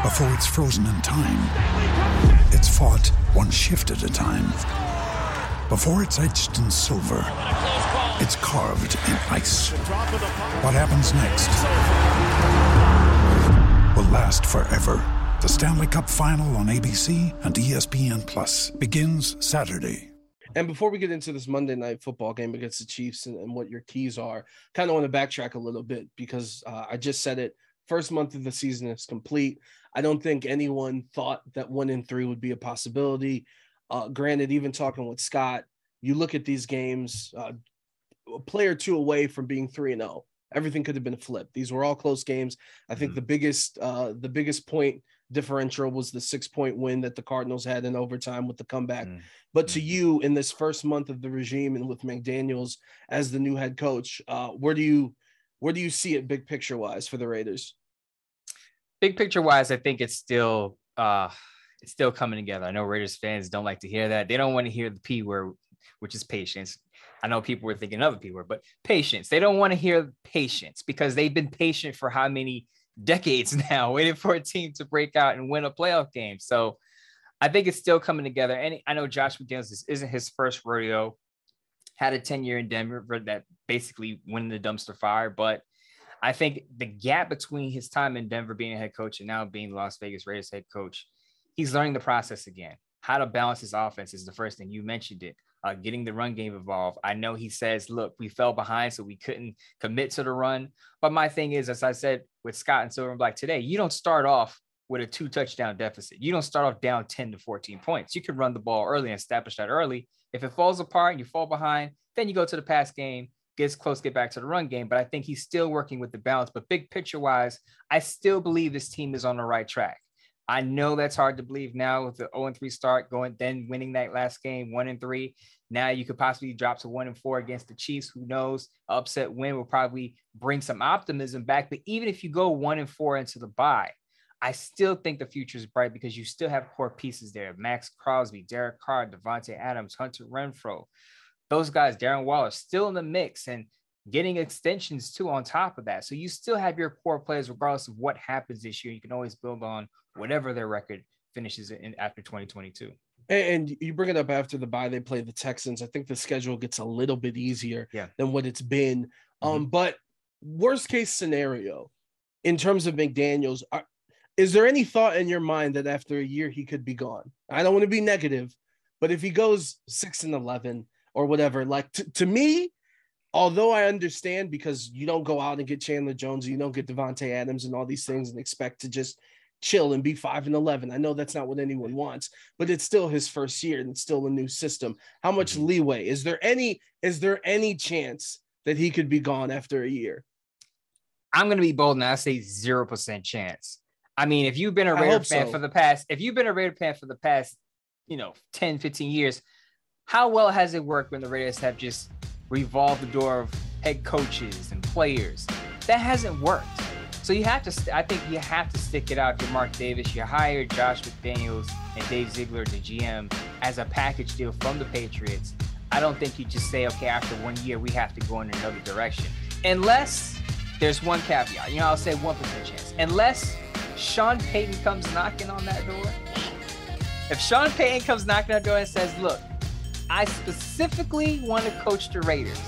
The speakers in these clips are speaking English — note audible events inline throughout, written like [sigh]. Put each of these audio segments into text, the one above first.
Before it's frozen in time, it's fought one shift at a time. Before it's etched in silver, it's carved in ice. What happens next will last forever. The Stanley Cup Final on ABC and ESPN Plus begins Saturday. And before we get into this Monday night football game against the Chiefs and, and what your keys are, kind of want to backtrack a little bit because uh, I just said it. First month of the season is complete. I don't think anyone thought that one in three would be a possibility. Uh, granted, even talking with Scott, you look at these games, uh, a play or two away from being three and zero. Everything could have been flipped. These were all close games. I think Mhm. the biggest, uh, the biggest point differential was the six point win that the Cardinals had in overtime with the comeback. Mm. But to Mhm. you, in this first month of the regime and with McDaniels as the new head coach, uh, where do you, where do you see it big picture wise for the Raiders? Big picture wise, I think it's still uh it's still coming together. I know Raiders fans don't like to hear that. They don't want to hear the P word, which is patience. I know people were thinking of a P word, but patience. They don't want to hear patience because they've been patient for how many decades [laughs] now, waiting for a team to break out and win a playoff game. So I think it's still coming together. And I know Josh McDaniels this isn't his first rodeo. Had a 10 year in Denver that basically went in the dumpster fire, but I think the gap between his time in Denver being a head coach and now being Las Vegas Raiders head coach, he's learning the process again. How to balance his offense is the first thing you mentioned it. Uh, getting the run game involved. I know he says, look, we fell behind, so we couldn't commit to the run. But my thing is, as I said with Scott and Silver and Black today, you don't start off with a two touchdown deficit. You don't start off down 10 to 14 points. You can run the ball early and establish that early. If it falls apart and you fall behind, then you go to the pass game gets close, get back to the run game. But I think he's still working with the balance. But big picture wise, I still believe this team is on the right track. I know that's hard to believe now with the 0 3 start going, then winning that last game, 1 and 3. Now you could possibly drop to 1 and 4 against the Chiefs. Who knows? Upset win will probably bring some optimism back. But even if you go 1 and 4 into the bye, I still think the future is bright because you still have core pieces there. Maxx Crosby, Derek Carr, Davante Adams, Hunter Renfrow those guys, Darren Waller, still in the mix and getting extensions too on top of that. So you still have your core players, regardless of what happens this year. You can always build on whatever their record finishes in after 2022. And you bring it up after the bye, they play the Texans. I think the schedule gets a little bit easier Yeah. than what it's been. Um, but worst case scenario, in terms of McDaniels, are, is there any thought in your mind that after a year he could be gone? I don't want to be negative, but if he goes six and eleven or whatever, like to, to me, although I understand because you don't go out and get Chandler Jones, you don't get Davante Adams and all these things and expect to just chill and be five and eleven. I know that's not what anyone wants, but it's still his first year and it's still a new system. How much Mhm. leeway is there any is there any chance that he could be gone after a year? I'm going to be bold and I say 0% chance. I mean, if you've been a Raider fan so. for the past, if you've been a Raider fan for the past, you know, 10, 15 years, how well has it worked when the Raiders have just revolved the door of head coaches and players? That hasn't worked. So you have to, I think you have to stick it out. You're Mark Davis, you hired Josh McDaniels and Dave Ziegler, the GM, as a package deal from the Patriots. I don't think you just say, okay, after one year, we have to go in another direction. Unless there's one caveat, you know, I'll say 1% chance. Unless Sean Payton comes knocking on that door. If Sean Payton comes knocking on that door and says, look, I specifically want to coach the Raiders.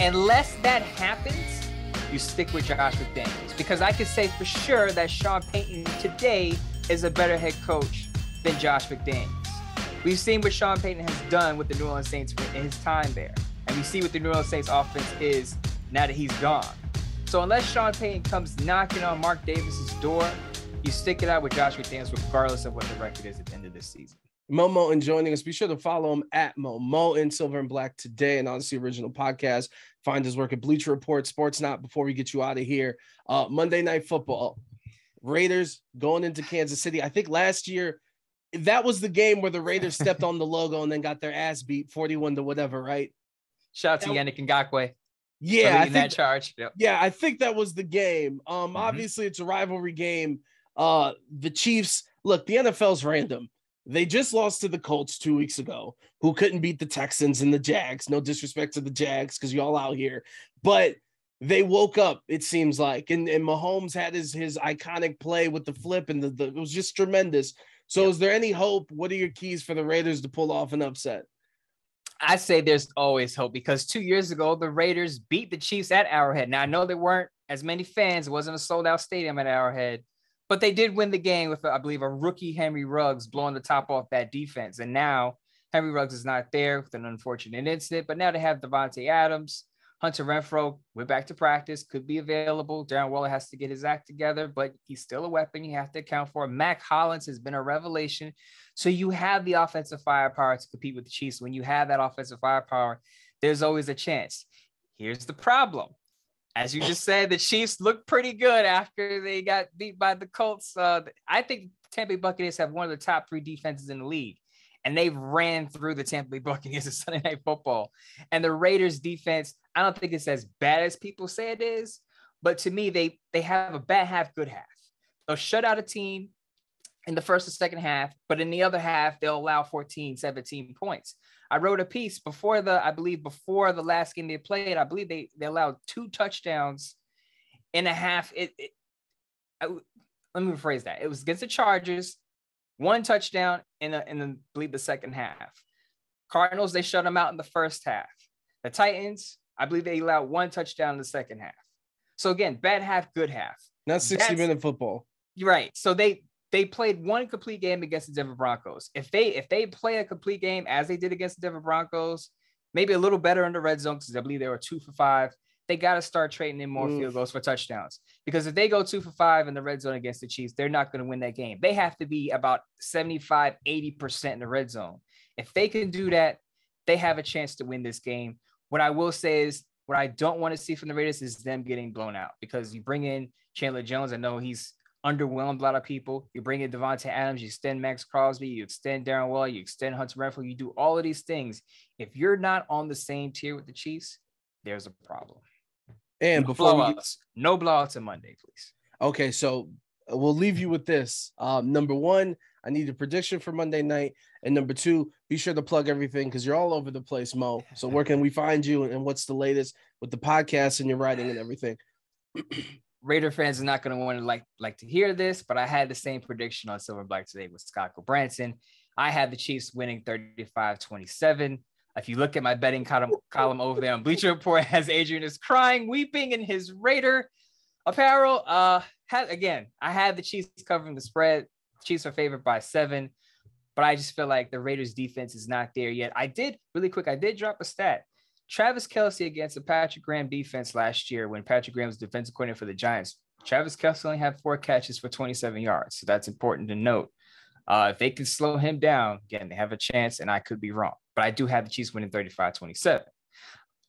Unless that happens, you stick with Josh McDaniels because I can say for sure that Sean Payton today is a better head coach than Josh McDaniels. We've seen what Sean Payton has done with the New Orleans Saints in his time there. And we see what the New Orleans Saints offense is now that he's gone. So unless Sean Payton comes knocking on Mark Davis's door, you stick it out with Josh McDaniels regardless of what the record is at the end of this season. Moe Moton joining us. Be sure to follow him at Moe Moton, Silver and Black today, and Audacy Original Podcast. Find his work at Bleacher Report, Sportsnaut. Before we get you out of here, uh, Monday Night Football, Raiders going into Kansas City. I think last year that was the game where the Raiders stepped on the logo and then got their ass beat, forty-one to whatever, right? Shout out to Yannick Ngakoue. Yeah, I leading that charge. Yep. yeah, I think that was the game. Um, Mhm. obviously it's a rivalry game. Uh, the Chiefs, look, the NFL's random. They just lost to the Colts two weeks ago, who couldn't beat the Texans and the Jags. No disrespect to the Jags, because y'all out here, but they woke up, it seems like. And, and Mahomes had his his iconic play with the flip, and the, the it was just tremendous. So, is there any hope? What are your keys for the Raiders to pull off an upset? I say there's always hope because two years ago the Raiders beat the Chiefs at Arrowhead. Now I know there weren't as many fans; it wasn't a sold out stadium at Arrowhead, but they did win the game with, I believe, a rookie Henry Ruggs blowing the top off that defense. And now Henry Ruggs is not there with an unfortunate incident, but now they have Davante Adams, Hunter Renfrow went back to practice, could be available. Darren Waller has to get his act together, but he's still a weapon you have to account for. Mack Hollins has been a revelation. So you have the offensive firepower to compete with the Chiefs. When you have that offensive firepower, there's always a chance. Here's the problem. As you just said, the Chiefs looked pretty good after they got beat by the Colts. Uh, I think Tampa Bay Buccaneers have one of the top three defenses in the league, and they've ran through the Tampa Bay Buccaneers [laughs] in Sunday Night Football. And the Raiders' defense, I don't think it's as bad as people say it is, but to me, they they have a bad half, good half. They'll shut out a team in the first and second half, but in the other half, they'll allow 14, 17 points. I wrote a piece before the, I believe, before the last game they played. I believe they they allowed two touchdowns in a half. It, it I, let me rephrase that. It was against the Chargers, one touchdown in the in the I believe the second half. Cardinals they shut them out in the first half. The Titans, I believe they allowed one touchdown in the second half. So again, bad half, good half. Not 60 That's- minute football. Right. So they they played one complete game against the Denver Broncos. If they if they play a complete game as they did against the Denver Broncos, maybe a little better in the red zone because I believe they were two for five. They got to start trading in more field goals for touchdowns because if they go two for five in the red zone against the Chiefs, they're not going to win that game. They have to be about 75, 80% in the red zone. If they can do that, they have a chance to win this game. What I will say is, what I don't want to see from the Raiders is them getting blown out because you bring in Chandler Jones. I know he's underwhelmed a lot of people. You bring in Davante Adams, you extend Maxx Crosby, you extend Darren Waller, you extend Hunter Renfrow. You do all of these things. If you're not on the same tier with the Chiefs, there's a problem. And no before we blowouts, no blowouts on Monday, please. Okay, so uh, we'll leave you with this. Um, number one, I need a prediction for Monday night, and number two, be sure to plug everything because you're all over the place, Mo. So where can we find you, and what's the latest with the podcast and your writing and everything? [clears throat] Raider fans are not going to want to like like to hear this, but I had the same prediction on Silver Black today with Scott Branson. I had the Chiefs winning 35-27. If you look at my betting column, column over there on Bleacher Report, [laughs] as Adrian is crying, weeping in his Raider apparel. Uh, had, again, I had the Chiefs covering the spread. Chiefs are favored by seven, but I just feel like the Raiders defense is not there yet. I did really quick. I did drop a stat. Travis Kelce against the Patrick Graham defense last year when Patrick Graham was defensive coordinator for the Giants. Travis Kelce only had four catches for 27 yards. So that's important to note. Uh, if they can slow him down, again, they have a chance, and I could be wrong. But I do have the Chiefs winning 35 27.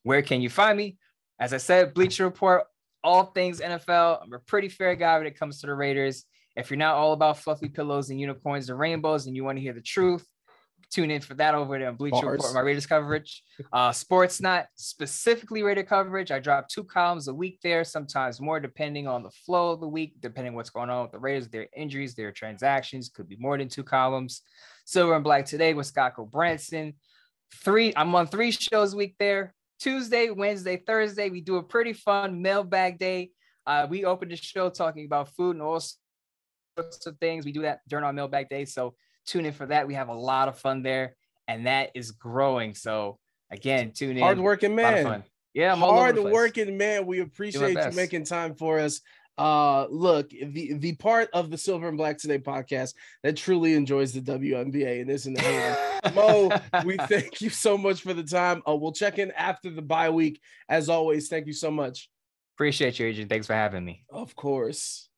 Where can you find me? As I said, Bleacher Report, all things NFL. I'm a pretty fair guy when it comes to the Raiders. If you're not all about fluffy pillows and unicorns and rainbows and you want to hear the truth, tune in for that over there on Bleacher Bars. Report, my Raiders coverage. Uh, Sportsnaut specifically Raider coverage. I drop two columns a week there, sometimes more, depending on the flow of the week, depending what's going on with the Raiders, their injuries, their transactions. Could be more than two columns. Silver and Black today with Scott Branson. Three, I'm on three shows a week there. Tuesday, Wednesday, Thursday, we do a pretty fun mailbag day. Uh, we open the show talking about food and all sorts of things. We do that during our mailbag day. So tune in for that. We have a lot of fun there, and that is growing. So again, tune in. Hardworking A lot of man. Yeah, I'm all over Hard the place. working man. We appreciate you making time for us. Uh, look, the the part of the Silver and Black Today podcast that truly enjoys the WNBA and isn't. [laughs] Mo, we thank you so much for the time. Uh, we'll check in after the bye week. As always, thank you so much. Appreciate you, Adrian. Thanks for having me. Of course.